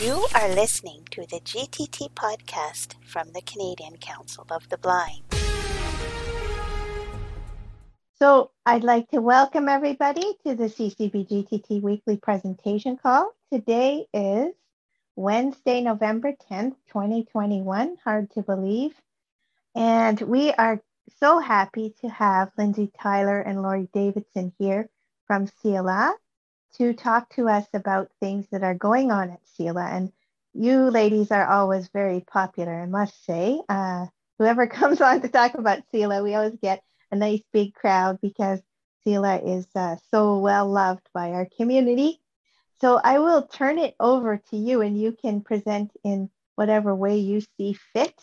You are listening to the GTT podcast from the Canadian Council of the Blind. So, I'd like to welcome everybody to the CCB GTT weekly presentation call. Today is Wednesday, November 10th, 2021. Hard to believe. And we are so happy to have Lindsay Tyler and Laurie Davidson here from CELA to talk to us about things that are going on at CELA. And you ladies are always very popular, I must say. Uh, whoever comes on to talk about CELA, we always get a nice big crowd because CELA is uh, so well loved by our community. So I will turn it over to you and you can present in whatever way you see fit.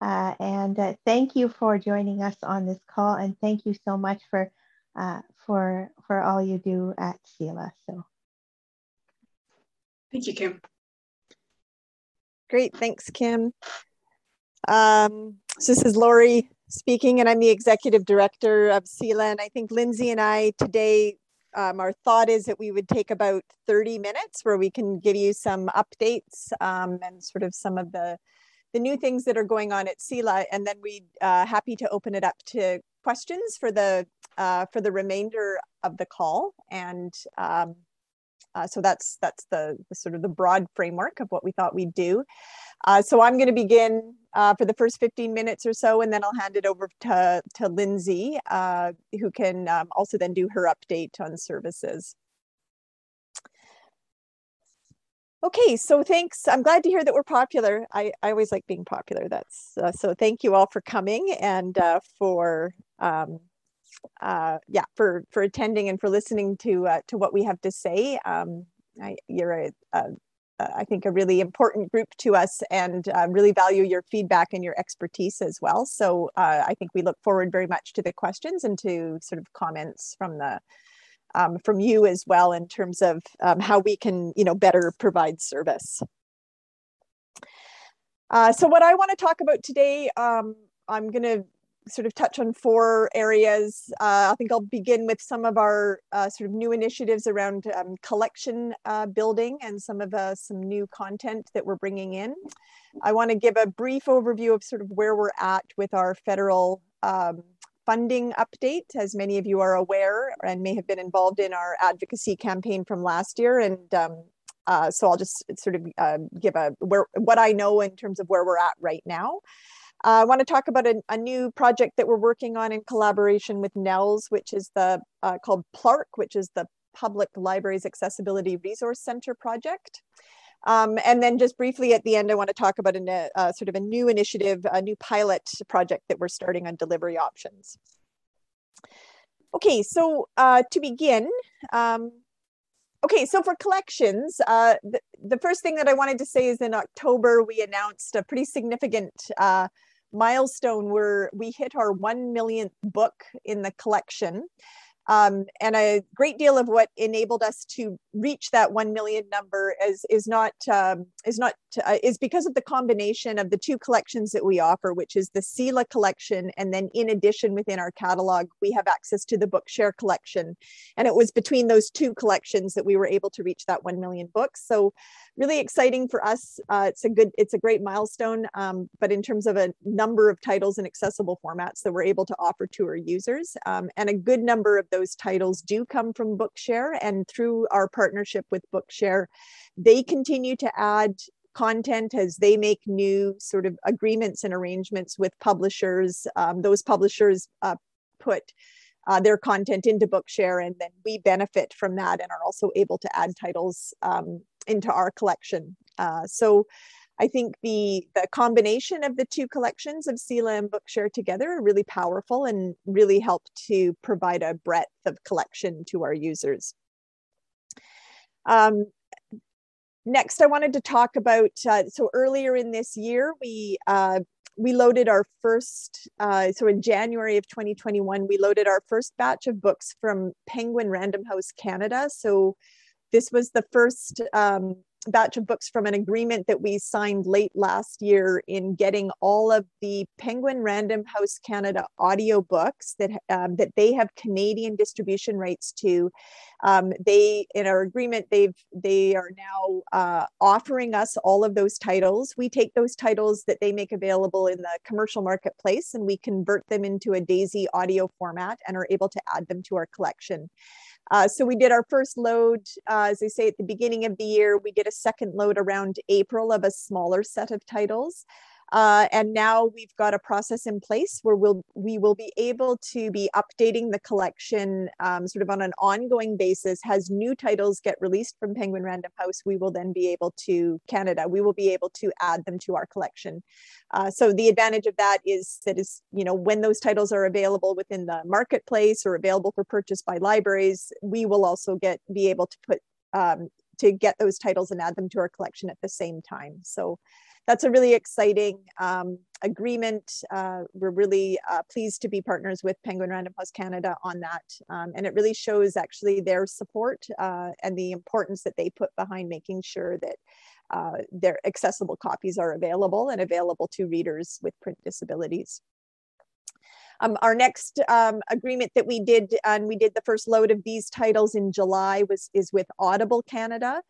Uh, and uh, thank you for joining us on this call. And thank you so much for uh, for for all you do at CELA. So thank you, Kim. Great, thanks, Kim. Um, so this is Laurie speaking, and I'm the executive director of CELA. And I think Lindsay and I today, um, our thought is that we would take about 30 minutes where we can give you some updates um, and sort of some of the the new things that are going on at CELA, and then we'd uh, happy to open it up to questions for the uh, for the remainder of the call. And um, uh, so that's that's the, the, sort of the broad framework of what we thought we'd do. Uh, so I'm going to begin uh, for the first 15 minutes or so, and then I'll hand it over to, to Lindsay, uh, who can um, also then do her update on services. Okay, so thanks. I'm glad to hear that we're popular. I, I always like being popular. That's uh, so. Thank you all for coming and uh, for um, uh, yeah for for attending and for listening to uh, to what we have to say. Um, I, you're a, a, a, I think a really important group to us, and uh, really value your feedback and your expertise as well. So uh, I think we look forward very much to the questions and to sort of comments from the um, from you as well in terms of um, how we can, you know, better provide service. Uh, so what I want to talk about today, um, I'm going to sort of touch on four areas. Uh, I think I'll begin with some of our uh, sort of new initiatives around um, collection uh, building and some of uh, some new content that we're bringing in. I want to give a brief overview of sort of where we're at with our federal um, funding update, as many of you are aware and may have been involved in our advocacy campaign from last year. And um, uh, so I'll just sort of uh, give a where what I know in terms of where we're at right now. I want to talk about a, a, new project that we're working on in collaboration with NNELS, which is the uh, called PLARC, which is the Public Libraries Accessibility Resource Center project. Um, and then just briefly at the end, I want to talk about a uh, sort of a new initiative, a new pilot project that we're starting on delivery options. Okay, so uh, to begin, um, okay, so for collections, uh, the, the, first thing that I wanted to say is in October, we announced a pretty significant uh, milestone where we hit our 1 millionth book in the collection. Um, and a great deal of what enabled us to reach that 1 million number is, is not, um, is not, uh, is because of the combination of the two collections that we offer, which is the CELA collection. And then in addition, within our catalog, we have access to the Bookshare collection. And it was between those two collections that we were able to reach that 1 million books. So really exciting for us. Uh, it's a good, it's a great milestone. Um, but in terms of a number of titles and accessible formats that we're able to offer to our users, um, and a good number of those titles do come from Bookshare. And through our partnership with Bookshare, they continue to add content as they make new sort of agreements and arrangements with publishers. Um, those publishers uh, put uh, their content into Bookshare, and then we benefit from that and are also able to add titles um, into our collection. Uh, so I think the, the combination of the two collections of CELA and Bookshare together are really powerful and really help to provide a breadth of collection to our users. Um, next, I wanted to talk about, uh, so earlier in this year, we uh, we loaded our first, uh, so in January of 2021, we loaded our first batch of books from Penguin Random House Canada. So this was the first um, batch of books from an agreement that we signed late last year in getting all of the Penguin Random House Canada audiobooks that um, that they have Canadian distribution rights to. Um, they in our agreement they've they are now uh, offering us all of those titles. We take those titles that they make available in the commercial marketplace and we convert them into a Daisy audio format and are able to add them to our collection. Uh, so we did our first load, uh, as I say, at the beginning of the year. We did a second load around April of a smaller set of titles. Uh, and now we've got a process in place where we'll, we will be able to be updating the collection um, sort of on an ongoing basis. As new titles get released from Penguin Random House, we will then be able to, Canada, we will be able to add them to our collection. Uh, so the advantage of that is that is, you know, when those titles are available within the marketplace or available for purchase by libraries, we will also get be able to put um, to get those titles and add them to our collection at the same time. So that's a really exciting um, agreement. Uh, we're really uh, pleased to be partners with Penguin Random House Canada on that. Um, and it really shows actually their support uh, and the importance that they put behind making sure that uh, their accessible copies are available and available to readers with print disabilities. Um, our next um, agreement that we did, and we did the first load of these titles in July, was is with Audible Canada.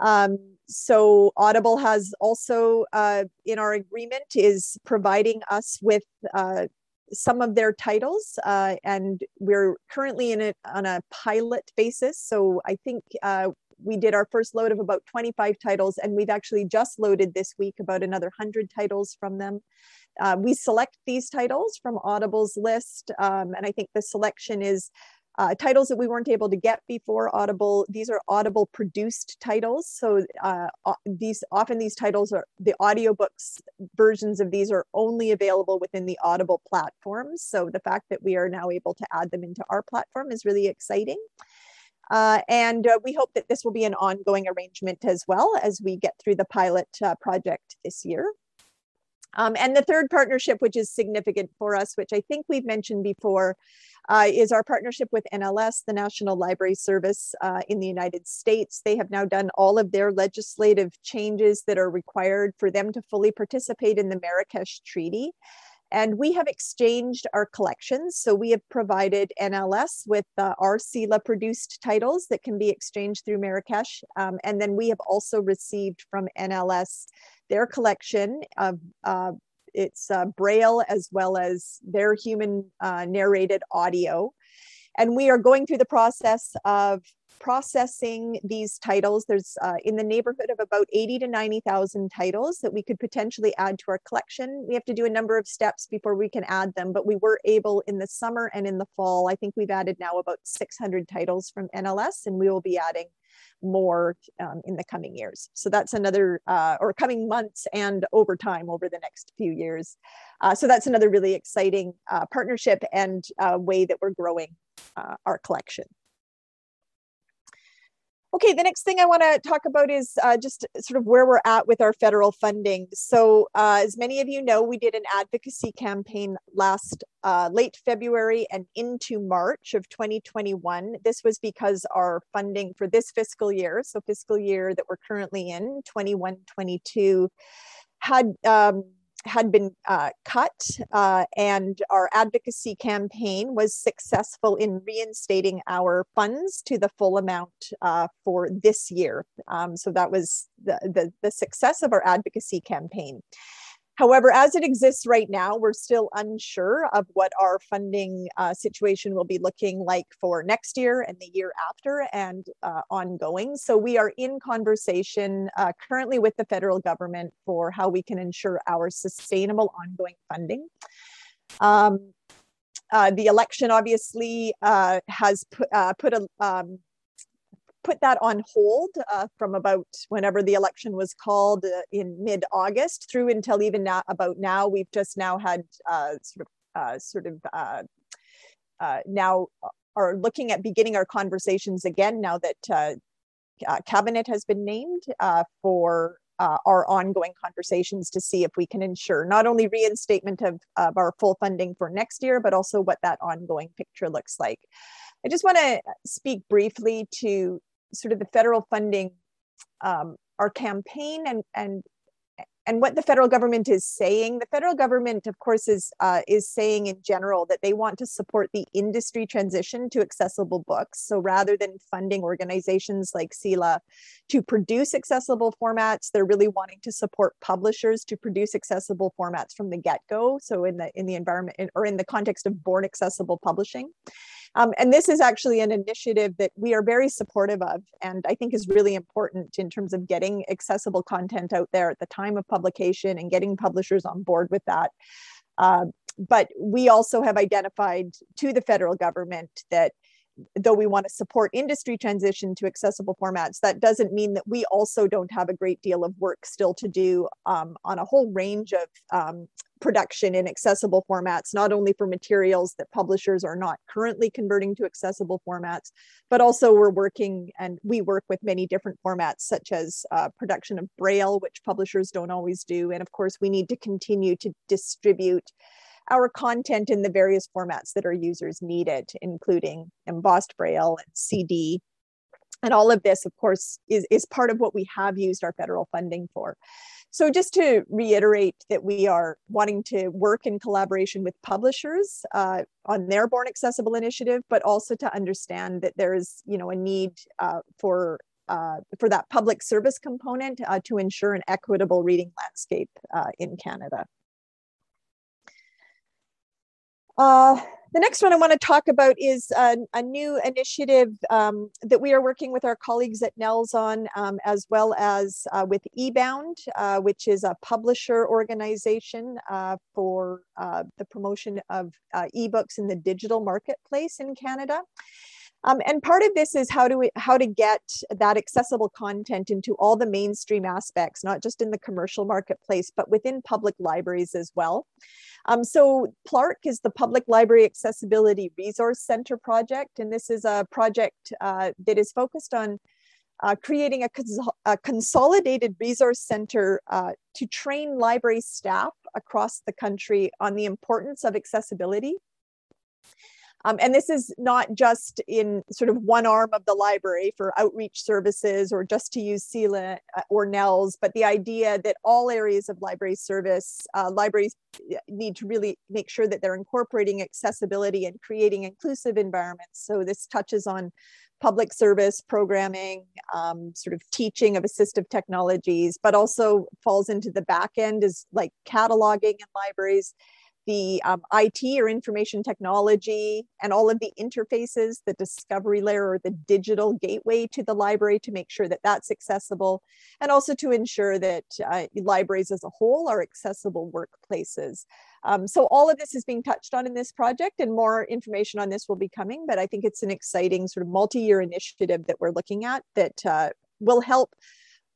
Um, so Audible has also, uh, in our agreement, is providing us with uh, some of their titles, uh, and we're currently in it on a pilot basis. So I think uh, we did our first load of about 25 titles, and we've actually just loaded this week about another 100 titles from them. Uh, we select these titles from Audible's list, um, and I think the selection is uh, titles that we weren't able to get before Audible. These are Audible produced titles. So uh, these often these titles are the audiobooks versions of these are only available within the Audible platforms. So the fact that we are now able to add them into our platform is really exciting. Uh, and uh, we hope that this will be an ongoing arrangement as well as we get through the pilot uh, project this year. Um, and the third partnership, which is significant for us, which I think we've mentioned before, uh, is our partnership with NLS, the National Library Service uh, in the United States. They have now done all of their legislative changes that are required for them to fully participate in the Marrakesh Treaty. And we have exchanged our collections. So we have provided NLS with uh, our CELA produced titles that can be exchanged through Marrakesh. Um, and then we have also received from NLS their collection of uh, it's uh, Braille as well as their human uh, narrated audio. And we are going through the process of processing these titles. There's uh, in the neighborhood of about 80 to 90,000 titles that we could potentially add to our collection. We have to do a number of steps before we can add them, but we were able in the summer and in the fall. I think we've added now about 600 titles from NLS, and we will be adding more um, in the coming years. So that's another, uh, or coming months and over time over the next few years. Uh, so that's another really exciting uh, partnership and uh, way that we're growing uh, our collection. Okay, the next thing I want to talk about is uh, just sort of where we're at with our federal funding. So, uh, as many of you know, we did an advocacy campaign last uh, late February and into March of 2021. This was because our funding for this fiscal year, so fiscal year that we're currently in, 21 22, had um, had been uh, cut, uh, and our advocacy campaign was successful in reinstating our funds to the full amount uh, for this year. Um, so that was the, the, the success of our advocacy campaign. However, as it exists right now, we're still unsure of what our funding uh, situation will be looking like for next year and the year after and uh, ongoing. So we are in conversation uh, currently with the federal government for how we can ensure our sustainable ongoing funding. Um, uh, the election obviously uh, has put, uh, put a um, put that on hold uh, from about whenever the election was called uh, in mid August through until even now, about now. We've just now had uh, sort of, uh, sort of uh, uh, now are looking at beginning our conversations again now that cabinet has been named for our ongoing conversations to see if we can ensure not only reinstatement of, of our full funding for next year, but also what that ongoing picture looks like. I just want to speak briefly to sort of the federal funding um, our campaign and and and what the federal government is saying. The federal government of course is uh, is saying in general that they want to support the industry transition to accessible books. So rather than funding organizations like CELA to produce accessible formats they're really wanting to support publishers to produce accessible formats from the get-go. So in the in the environment or in the context of born accessible publishing um, and this is actually an initiative that we are very supportive of and I think is really important in terms of getting accessible content out there at the time of publication and getting publishers on board with that. Uh, but we also have identified to the federal government that though we want to support industry transition to accessible formats, that doesn't mean that we also don't have a great deal of work still to do um, on a whole range of um, production in accessible formats, not only for materials that publishers are not currently converting to accessible formats, but also we're working and we work with many different formats, such as uh, production of Braille, which publishers don't always do. And of course, we need to continue to distribute our content in the various formats that our users needed, including embossed braille and CD. And all of this, of course, is, is part of what we have used our federal funding for. So just to reiterate that we are wanting to work in collaboration with publishers uh, on their Born Accessible initiative, but also to understand that there is, you know, a need uh, for uh, for that public service component uh, to ensure an equitable reading landscape uh, in Canada. Uh, the next one I want to talk about is a, a new initiative um, that we are working with our colleagues at NNELS on, um, as well as uh, with eBound, uh, which is a publisher organization uh, for uh, the promotion of uh, ebooks in the digital marketplace in Canada. Um, and part of this is how do we how to get that accessible content into all the mainstream aspects, not just in the commercial marketplace, but within public libraries as well. Um, so PLARC is the Public Library Accessibility Resource Center project, and this is a project uh, that is focused on uh, creating a, cons a, consolidated resource center uh, to train library staff across the country on the importance of accessibility um, and this is not just in sort of one arm of the library for outreach services or just to use CELA uh, or NNELS, but the idea that all areas of library service, uh, libraries uh, need to really make sure that they're incorporating accessibility and creating inclusive environments. So this touches on public service programming, um, sort of teaching of assistive technologies, but also falls into the back end is like cataloging in libraries the um, IT or information technology and all of the interfaces, the discovery layer or the digital gateway to the library to make sure that that's accessible, and also to ensure that uh, libraries as a whole are accessible workplaces. Um, so all of this is being touched on in this project and more information on this will be coming, but I think it's an exciting sort of multi-year initiative that we're looking at that uh, will help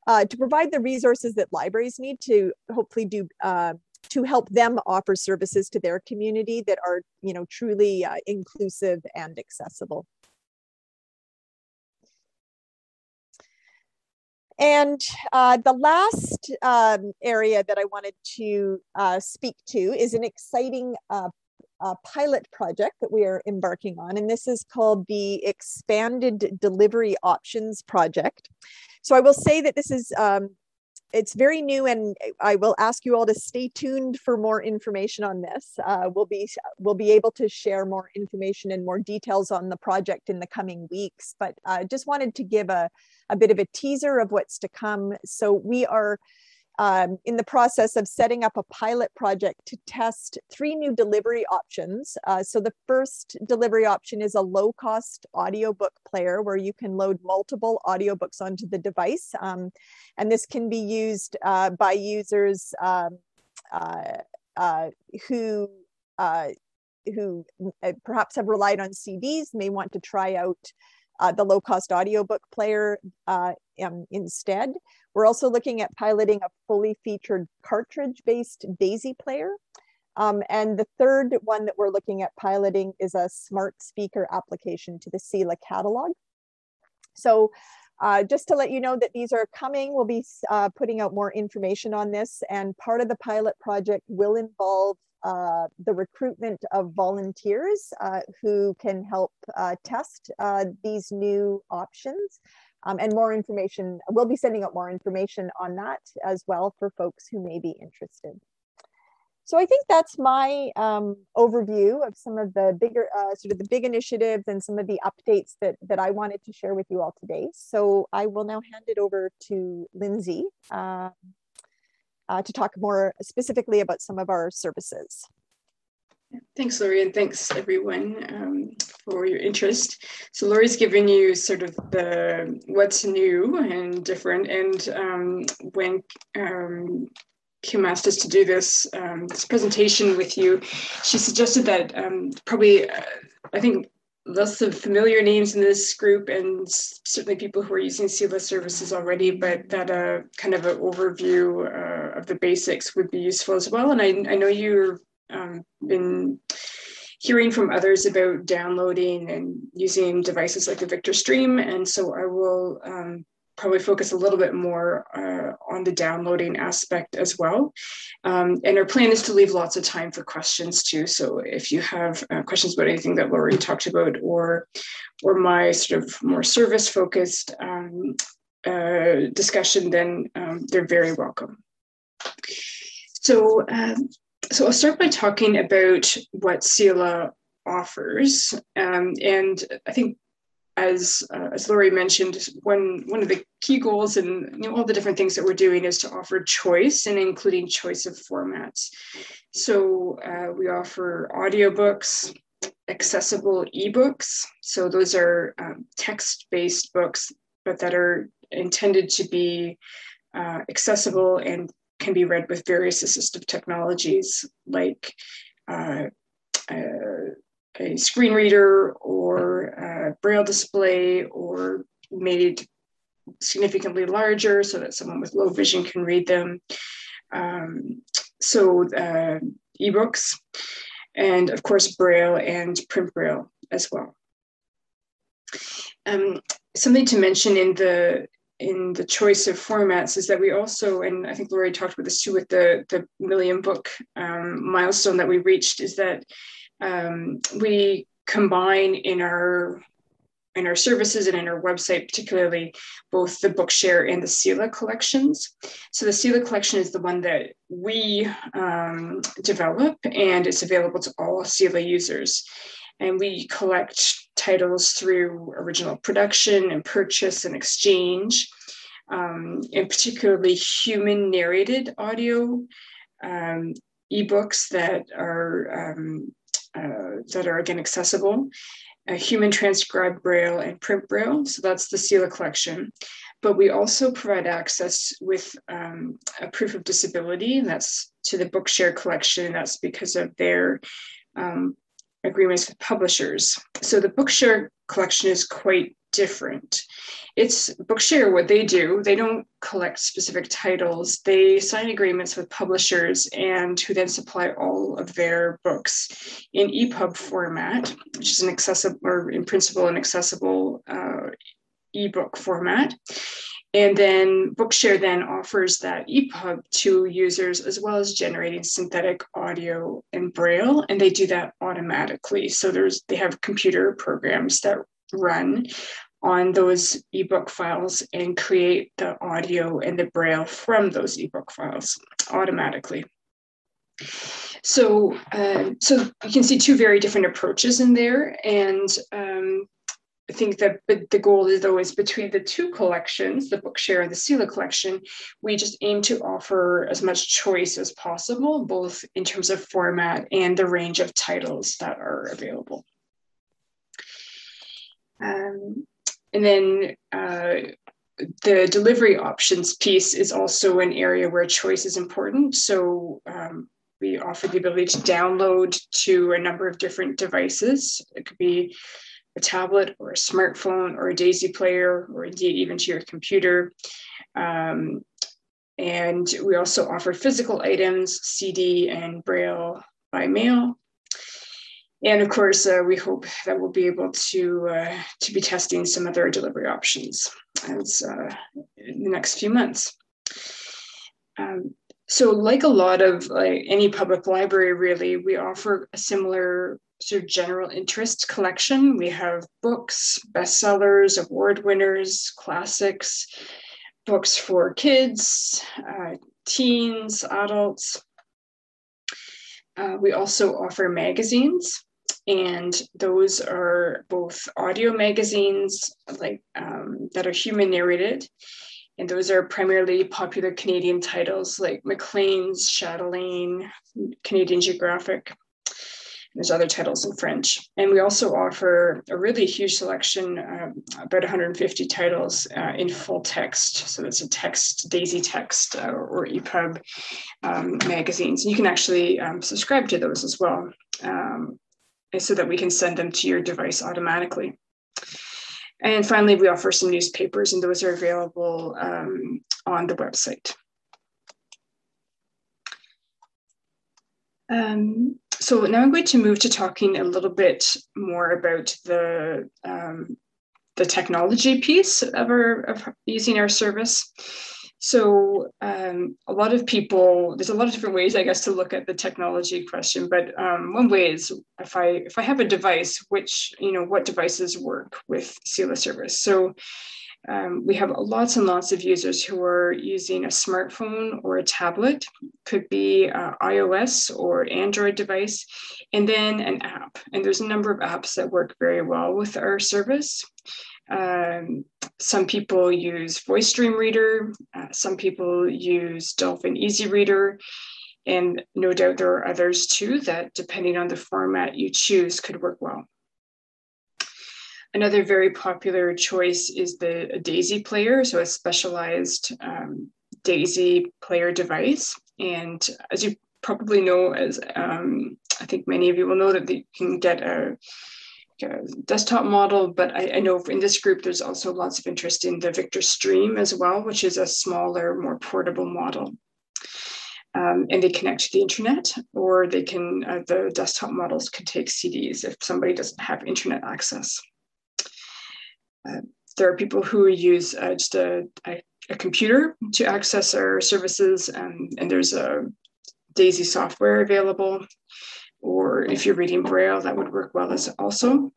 uh, to provide the resources that libraries need to hopefully do uh, to help them offer services to their community that are you know truly uh, inclusive and accessible and uh, the last um, area that I wanted to uh, speak to is an exciting uh, pilot project that we are embarking on, and this is called the Expanded Delivery Options Project. So I will say that this is um, it's very new and I will ask you all to stay tuned for more information on this. Uh, we'll, be, we'll be able to share more information and more details on the project in the coming weeks, but I uh, just wanted to give a, a bit of a teaser of what's to come. So we are um, in the process of setting up a pilot project to test three new delivery options. Uh, so the first delivery option is a low cost audiobook player where you can load multiple audiobooks onto the device. Um, and this can be used uh, by users um, uh, uh who uh, who uh, perhaps have relied on CDs, may want to try out uh, the low cost audiobook player uh, um, instead. We're also looking at piloting a fully featured cartridge based DAISY player. Um, and the third one that we're looking at piloting is a smart speaker application to the CELA catalog. So uh, just to let you know that these are coming, we'll be uh, putting out more information on this and part of the pilot project will involve uh, the recruitment of volunteers uh, who can help uh, test uh, these new options Um, and more information, we'll be sending out more information on that as well for folks who may be interested. So I think that's my um, overview of some of the bigger, uh, sort of the big initiatives and some of the updates that, that I wanted to share with you all today. So I will now hand it over to Lindsay uh, to talk more specifically about some of our services. Thanks, Laurie, and thanks everyone um, for your interest. So Laurie's given you sort of the what's new and different, and um, when um, Kim asked us to do this um, this presentation with you, she suggested that um, probably uh, I think lots of familiar names in this group and certainly people who are using CELA services already, but that uh, kind of an overview uh, of the basics would be useful as well. And I, I know you've um, been hearing from others about downloading and using devices like the Victor Stream. And so I will um, probably focus a little bit more uh, on the downloading aspect as well. Um, and our plan is to leave lots of time for questions too. So if you have uh, questions about anything that Laurie talked about or, or my sort of more service focused um, uh, discussion, then um, they're very welcome. So um, so I'll start by talking about what CELA offers. Um, and I think as uh, as Laurie mentioned, one one of the key goals and you know, all the different things that we're doing is to offer choice and including choice of formats. So uh, we offer audiobooks, accessible ebooks. So those are um, text-based books, but that are intended to be uh, accessible and can be read with various assistive technologies like uh, uh, a screen reader or braille display or made significantly larger so that someone with low vision can read them. Um, so uh, ebooks and of course braille and print braille as well. Um, something to mention in the in the choice of formats is that we also, and I think Laurie talked about this too with the, the million book um, milestone that we reached, is that um, we combine in our in our services and in our website, particularly both the Bookshare and the CELA collections. So the CELA collection is the one that we um, develop and it's available to all CELA users. And we collect titles through original production and purchase and exchange, um, and particularly human narrated audio um, ebooks that are um, that are again accessible, uh, human transcribed braille and print braille. So that's the CELA collection. But we also provide access with um, a proof of disability, and that's to the Bookshare collection. That's because of their um, agreements with publishers. So the Bookshare collection is quite different. It's Bookshare, what they do, they don't collect specific titles. They sign agreements with publishers and who then supply all of their books in EPUB format, which is an accessible or in principle an accessible uh, ebook format. And then Bookshare then offers that EPUB to users as well as generating synthetic audio and braille, and they do that automatically. So there's they have computer programs that run on those ebook files and create the audio and the braille from those ebook files automatically. So, uh, so you can see two very different approaches in there, and um, I think that the goal is always between the two collections, the Bookshare and the CELA collection, we just aim to offer as much choice as possible, both in terms of format and the range of titles that are available. Um, and then uh, the delivery options piece is also an area where choice is important. So um, we offer the ability to download to a number of different devices. It could be a tablet or a smartphone or a daisy player or indeed even to your computer um, and we also offer physical items cd and braille by mail and of course uh, we hope that we'll be able to uh, to be testing some other delivery options as uh, in the next few months um, so like a lot of any public library really we offer a similar sort of general interest collection. We have books, bestsellers, award winners, classics, books for kids, uh, teens, adults. Uh, we also offer magazines, and those are both audio magazines like um, that are human narrated and those are primarily popular Canadian titles like Maclean's, Chatelaine, Canadian Geographic. There's other titles in French. And we also offer a really huge selection, um, about 150 titles uh, in full text. So that's a text, Daisy Text uh, or EPUB um, magazines. And you can actually um, subscribe to those as well um, so that we can send them to your device automatically. And finally, we offer some newspapers, and those are available um, on the website. Um, so now I'm going to move to talking a little bit more about the um, the technology piece of our of using our service. So um, a lot of people, there's a lot of different ways, I guess, to look at the technology question. But um, one way is if I if I have a device, which you know, what devices work with CELA service. So um, we have lots and lots of users who are using a smartphone or a tablet, could be iOS or Android device, and then an app. And there's a number of apps that work very well with our service. Um, some people use Voice Dream Reader, uh, some people use Dolphin Easy Reader, and no doubt there are others too that, depending on the format you choose, could work well. Another very popular choice is the DAISY player, so a specialized um, DAISY player device. And as you probably know, as um, I think many of you will know that you can get a desktop model, but I, I, know in this group there's also lots of interest in the Victor Stream as well, which is a smaller, more portable model. Um, and they connect to the internet, or they can, uh, the desktop models can take CDs if somebody doesn't have internet access. Uh, there are people who use uh, just a, a, a, computer to access our services, um, and there's a DAISY software available or if you're reading Braille, that would work well as also.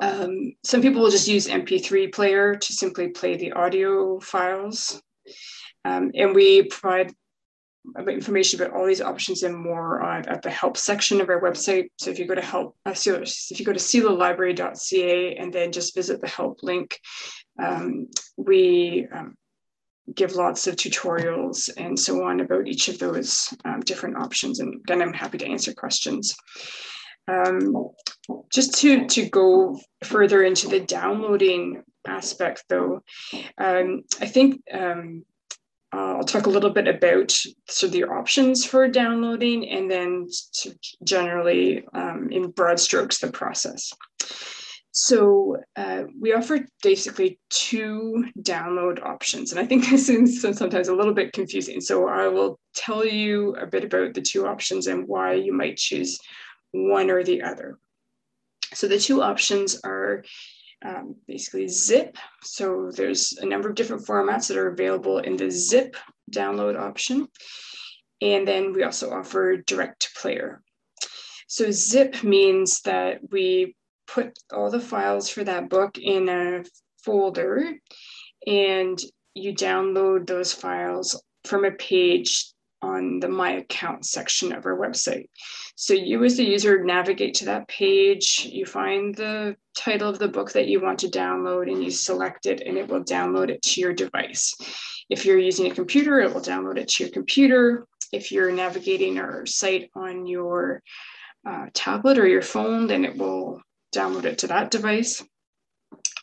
Um, some people will just use MP3 player to simply play the audio files. Um, and we provide information about all these options and more at the help section of our website. So if you go to help, uh, if you go to celalibrary.ca and then just visit the help link, um, we um, give lots of tutorials and so on about each of those um, different options. And then I'm happy to answer questions. Um, just to, to go further into the downloading aspect though, um, I think um, I'll talk a little bit about sort of the options for downloading and then generally um, in broad strokes, the process. So uh, we offer basically two download options. And I think this is sometimes a little bit confusing. So I will tell you a bit about the two options and why you might choose one or the other. So the two options are um, basically zip. So there's a number of different formats that are available in the zip download option. And then we also offer direct player. So zip means that we put all the files for that book in a folder and you download those files from a page on the My Account section of our website. So you as the user navigate to that page, you find the title of the book that you want to download and you select it and it will download it to your device. If you're using a computer, it will download it to your computer. If you're navigating our site on your uh, tablet or your phone, then it will download it to that device.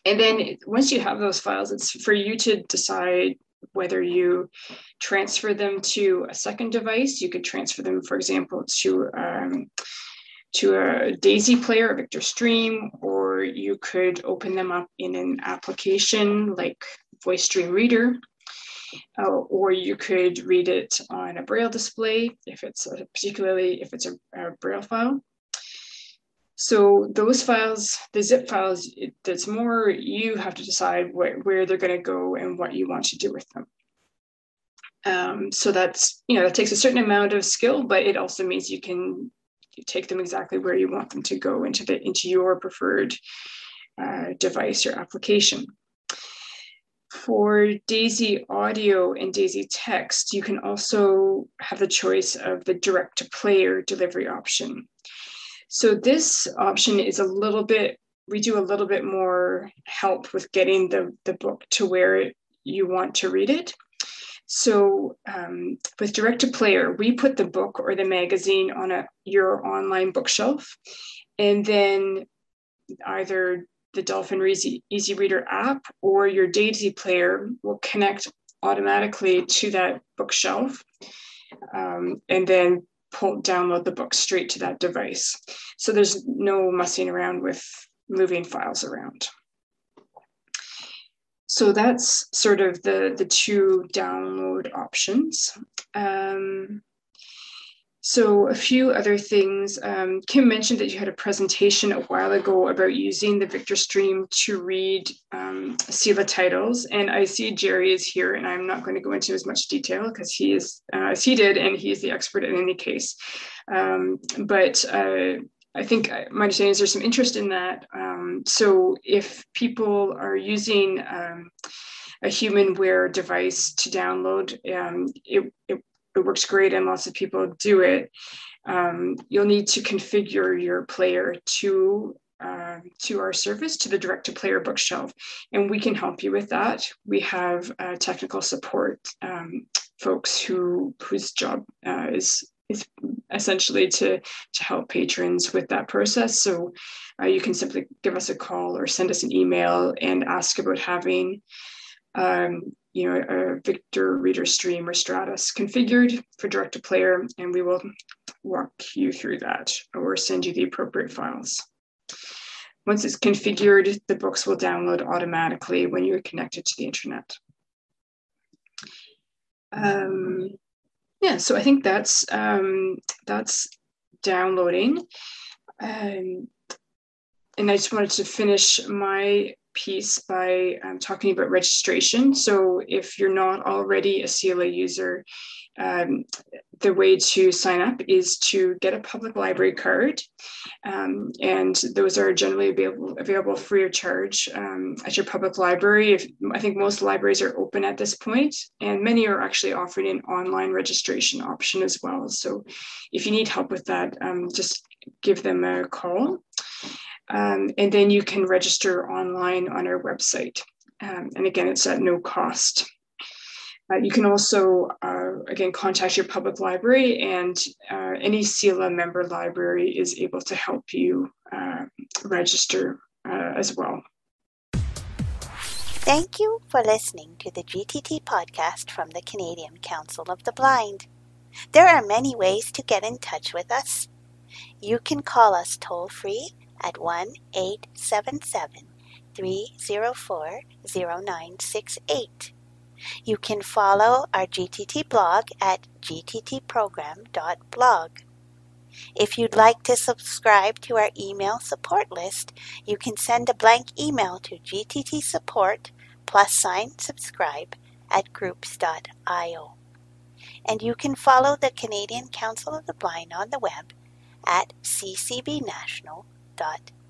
And then once you have those files, it's for you to decide whether you transfer them to a second device. You could transfer them, for example, to um, to a DAISY player, a Victor Stream, or you could open them up in an application like Voice Dream Reader, uh, or you could read it on a Braille display if it's a, particularly if it's a, a Braille file. So those files, the zip files, it's more you have to decide where, where they're going to go and what you want to do with them. Um, so that's, you know, that takes a certain amount of skill, but it also means you can you take them exactly where you want them to go into the into your preferred uh, device or application. For Daisy audio and Daisy text, you can also have the choice of the direct to player delivery option. So this option is a little bit, we do a little bit more help with getting the, the book to where you want to read it. So um, with direct to player, we put the book or the magazine on a your online bookshelf, and then either the Dolphin Easy, Easy Reader app or your Daisy player will connect automatically to that bookshelf, um, and then download the book straight to that device. So there's no messing around with moving files around so that's sort of the, the two download options. Um, so a few other things. Um, Kim mentioned that you had a presentation a while ago about using the Victor Stream to read um, CELA titles. And I see Jerry is here and I'm not going to go into as much detail because he is, uh, as he did, and he is the expert in any case. Um, but uh, I think my understanding is there's some interest in that. Um, so if people are using um, a humanware device to download, um, it, it, it, works great and lots of people do it. Um, you'll need to configure your player to uh, to our service to the direct to player bookshelf and we can help you with that we have uh, technical support um, folks who whose job uh, is is essentially to to help patrons with that process. So uh, you can simply give us a call or send us an email and ask about having um, you know a Victor Reader Stream or Stratus configured for direct to player, and we will walk you through that or send you the appropriate files. Once it's configured, the books will download automatically when you're connected to the internet. Um, yeah, so I think that's um, that's downloading. Um, and I just wanted to finish my piece by um, talking about registration. So if you're not already a CELA user, um, the way to sign up is to get a public library card. Um, and those are generally available, available free of charge um, at your public library. If, I think most libraries are open at this point, and many are actually offering an online registration option as well. So if you need help with that, um, just give them a call. Um, and then you can register online on our website. Um, and again, it's at no cost. Uh, you can also, uh, again, contact your public library, and uh, any CELA member library is able to help you uh, register uh, as well. Thank you for listening to the GTT podcast from the Canadian Council of the Blind. There are many ways to get in touch with us. You can call us toll free at 1 877 304 0968. You can follow our GTT blog at gttprogram.blog. If you'd like to subscribe to our email support list, you can send a blank email to gttsupport plus sign subscribe at groups.io. And you can follow the Canadian Council of the Blind on the web at ccbnational.net.